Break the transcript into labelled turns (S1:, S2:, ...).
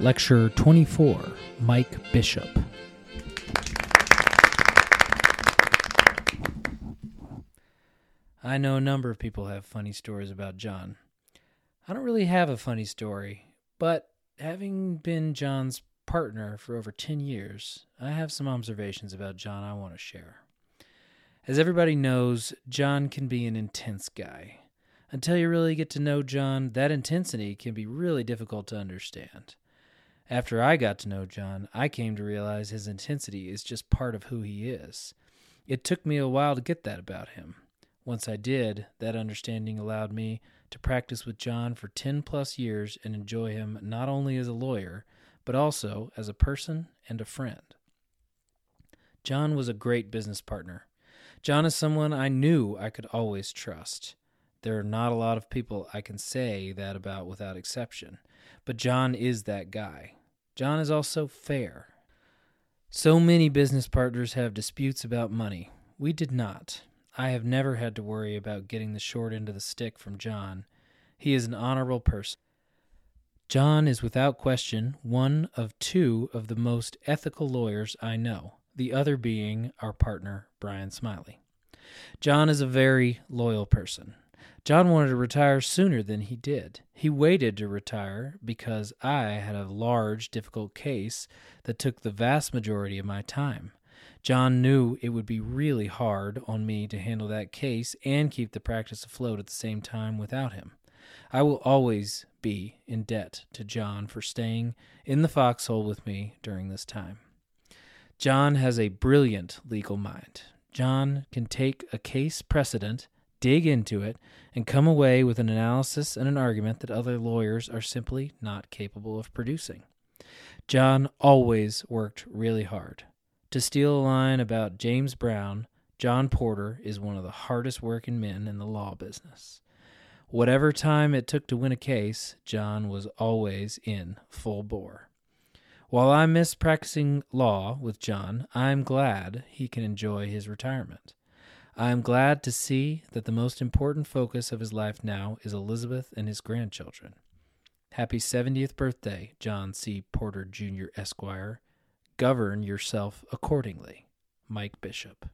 S1: Lecture 24 Mike Bishop. I know a number of people have funny stories about John. I don't really have a funny story, but having been John's partner for over 10 years, I have some observations about John I want to share. As everybody knows, John can be an intense guy. Until you really get to know John, that intensity can be really difficult to understand. After I got to know John, I came to realize his intensity is just part of who he is. It took me a while to get that about him. Once I did, that understanding allowed me to practice with John for 10 plus years and enjoy him not only as a lawyer, but also as a person and a friend. John was a great business partner. John is someone I knew I could always trust. There are not a lot of people I can say that about without exception, but John is that guy. John is also fair. So many business partners have disputes about money. We did not. I have never had to worry about getting the short end of the stick from John. He is an honorable person. John is without question one of two of the most ethical lawyers I know, the other being our partner, Brian Smiley. John is a very loyal person. John wanted to retire sooner than he did. He waited to retire because I had a large, difficult case that took the vast majority of my time. John knew it would be really hard on me to handle that case and keep the practice afloat at the same time without him. I will always be in debt to John for staying in the foxhole with me during this time. John has a brilliant legal mind. John can take a case precedent, dig into it, and come away with an analysis and an argument that other lawyers are simply not capable of producing. John always worked really hard. To steal a line about James Brown, John Porter is one of the hardest working men in the law business. Whatever time it took to win a case, John was always in full bore. While I miss practicing law with John, I'm glad he can enjoy his retirement. I am glad to see that the most important focus of his life now is Elizabeth and his grandchildren. Happy 70th birthday, John C. Porter, Jr., Esquire. Govern yourself accordingly. Mike Bishop.